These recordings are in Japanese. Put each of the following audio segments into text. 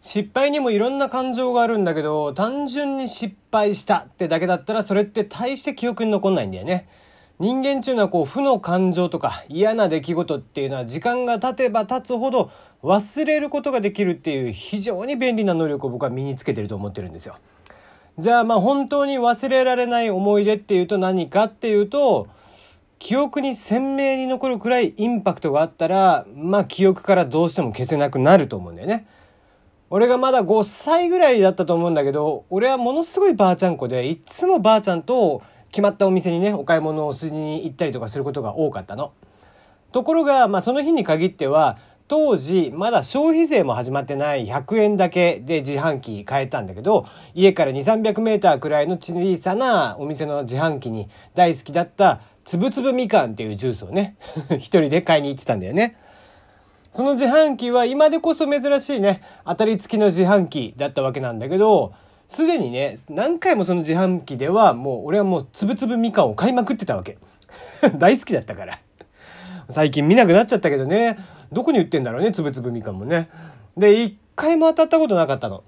失敗にもいろんな感情があるんだけど、単純に失敗したってだけだったら、それって大して記憶に残んないんだよね。人間っていうのはこう負の感情とか嫌な出来事っていうのは時間が経てば経つほど忘れることができるっていう非常に便利な能力を僕は身につけてると思ってるんですよ。じゃあまあ本当に忘れられない思い出っていうと何かっていうと記憶に鮮明に残るくらいインパクトがあったらまあ記憶からどうしても消せなくなると思うんだよね。俺がまだ5歳ぐらいだったと思うんだけど俺はものすごいばあちゃん子でいつもばあちゃんと決まったお店にねお買い物をしに行ったりとかすることが多かったの。ところが、まあ、その日に限っては当時まだ消費税も始まってない100円だけで自販機買えたんだけど家から2 3 0 0メーターくらいの小さなお店の自販機に大好きだったつぶつぶみかんっていうジュースをね 一人で買いに行ってたんだよね。その自販機は今でこそ珍しいね。当たり付きの自販機だったわけなんだけどすでにね何回もその自販機ではもう俺はもうつぶつぶみかんを買いまくってたわけ。大好きだったから。最近見なくなっちゃったけどね。どこに売ってんだろうねつぶつぶみかんもね。で一回も当たったことなかったの。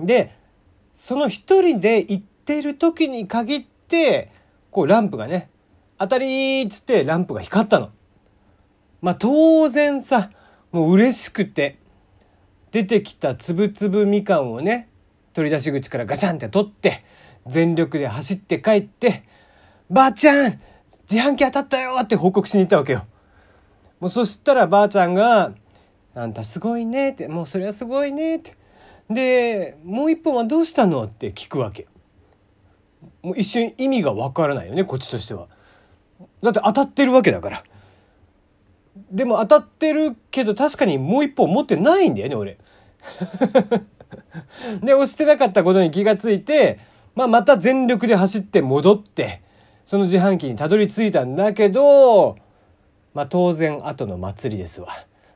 でその一人で行ってる時に限ってこうランプがね当たりっつってランプが光ったの。まあ当然さもう嬉しくて出てきたつぶつぶみかんをね取り出し口からガシャンって取って全力で走って帰って「ばあちゃん自販機当たったよ!」って報告しに行ったわけよ。もうそしたらばあちゃんが「あんたすごいね」って「もうそれはすごいね」ってで「もう一本はどうしたの?」って聞くわけ。もう一瞬意味がわからないよねこっちとしては。だって当たってるわけだから。でも当たってるけど確かにもう一本持ってないんだよね俺。で押してなかったことに気がついて、まあ、また全力で走って戻ってその自販機にたどり着いたんだけど、まあ、当然後の祭りですわ。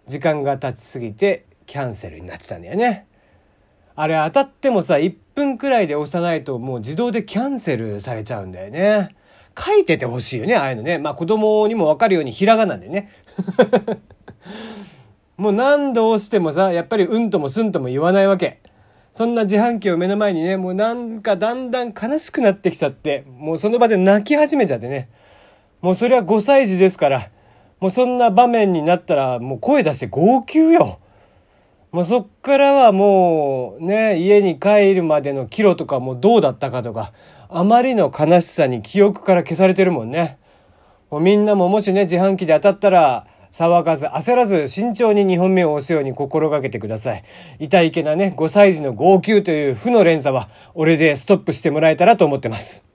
時間が経ちすぎてキャンセルになってたんだよね。あれ当たってもさ1分くらいで押さないともう自動でキャンセルされちゃうんだよね。書いててほしいよねああいうのねまあ子供にも分かるようにひらがなでね もう何度押してもさやっぱりうんともすんとも言わないわけそんな自販機を目の前にね、もうなんかだんだん悲しくなってきちゃって、もうその場で泣き始めちゃってね。もうそれは5歳児ですから、もうそんな場面になったらもう声出して号泣よ。もうそっからはもうね、家に帰るまでのキロとかもどうだったかとか、あまりの悲しさに記憶から消されてるもんね。もうみんなももしね、自販機で当たったら、騒がず焦らず慎重に2本目を押すように心がけてください。痛いけなね、5歳児の号泣という負の連鎖は、俺でストップしてもらえたらと思ってます。